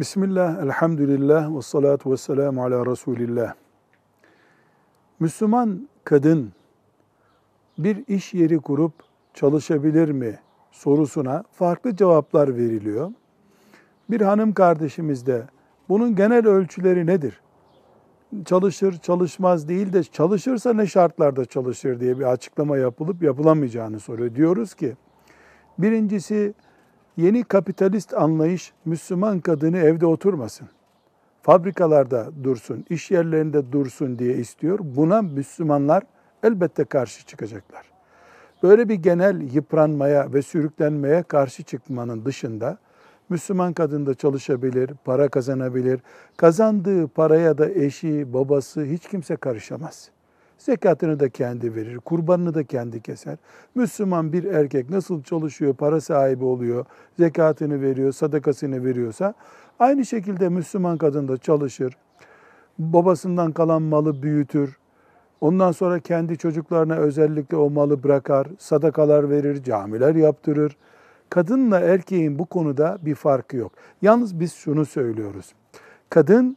Bismillah, elhamdülillah ve salatu ve selamu ala Resulillah. Müslüman kadın bir iş yeri kurup çalışabilir mi sorusuna farklı cevaplar veriliyor. Bir hanım kardeşimiz de bunun genel ölçüleri nedir? Çalışır, çalışmaz değil de çalışırsa ne şartlarda çalışır diye bir açıklama yapılıp yapılamayacağını soruyor. Diyoruz ki birincisi Yeni kapitalist anlayış Müslüman kadını evde oturmasın. Fabrikalarda dursun, iş yerlerinde dursun diye istiyor. Buna Müslümanlar elbette karşı çıkacaklar. Böyle bir genel yıpranmaya ve sürüklenmeye karşı çıkmanın dışında Müslüman kadın da çalışabilir, para kazanabilir. Kazandığı paraya da eşi, babası hiç kimse karışamaz. Zekatını da kendi verir, kurbanını da kendi keser. Müslüman bir erkek nasıl çalışıyor, para sahibi oluyor, zekatını veriyor, sadakasını veriyorsa aynı şekilde Müslüman kadın da çalışır. Babasından kalan malı büyütür. Ondan sonra kendi çocuklarına özellikle o malı bırakar, sadakalar verir, camiler yaptırır. Kadınla erkeğin bu konuda bir farkı yok. Yalnız biz şunu söylüyoruz. Kadın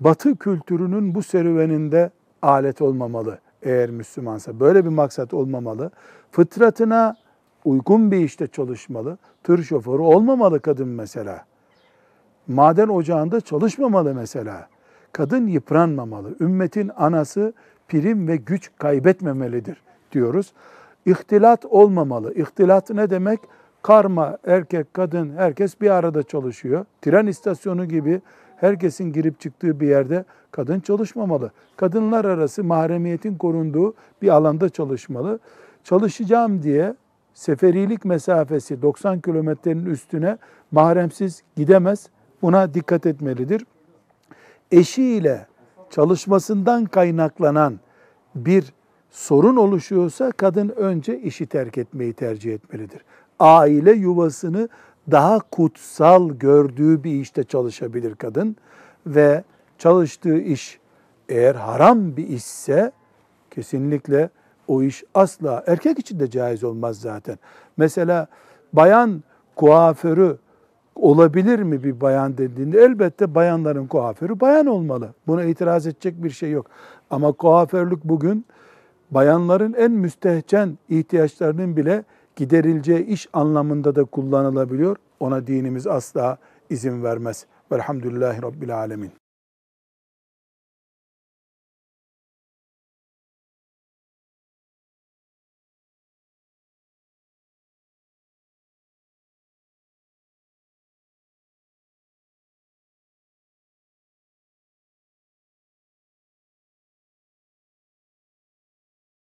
Batı kültürünün bu serüveninde alet olmamalı eğer Müslümansa. Böyle bir maksat olmamalı. Fıtratına uygun bir işte çalışmalı. Tır şoförü olmamalı kadın mesela. Maden ocağında çalışmamalı mesela. Kadın yıpranmamalı. Ümmetin anası prim ve güç kaybetmemelidir diyoruz. İhtilat olmamalı. İhtilat ne demek? Karma, erkek, kadın, herkes bir arada çalışıyor. Tren istasyonu gibi herkesin girip çıktığı bir yerde kadın çalışmamalı. Kadınlar arası mahremiyetin korunduğu bir alanda çalışmalı. Çalışacağım diye seferilik mesafesi 90 kilometrenin üstüne mahremsiz gidemez. Buna dikkat etmelidir. Eşiyle çalışmasından kaynaklanan bir sorun oluşuyorsa kadın önce işi terk etmeyi tercih etmelidir. Aile yuvasını daha kutsal gördüğü bir işte çalışabilir kadın ve çalıştığı iş eğer haram bir işse kesinlikle o iş asla erkek için de caiz olmaz zaten. Mesela bayan kuaförü olabilir mi bir bayan dediğinde elbette bayanların kuaförü bayan olmalı. Buna itiraz edecek bir şey yok. Ama kuaförlük bugün bayanların en müstehcen ihtiyaçlarının bile giderileceği iş anlamında da kullanılabiliyor. Ona dinimiz asla izin vermez. Velhamdülillahi Rabbil Alemin.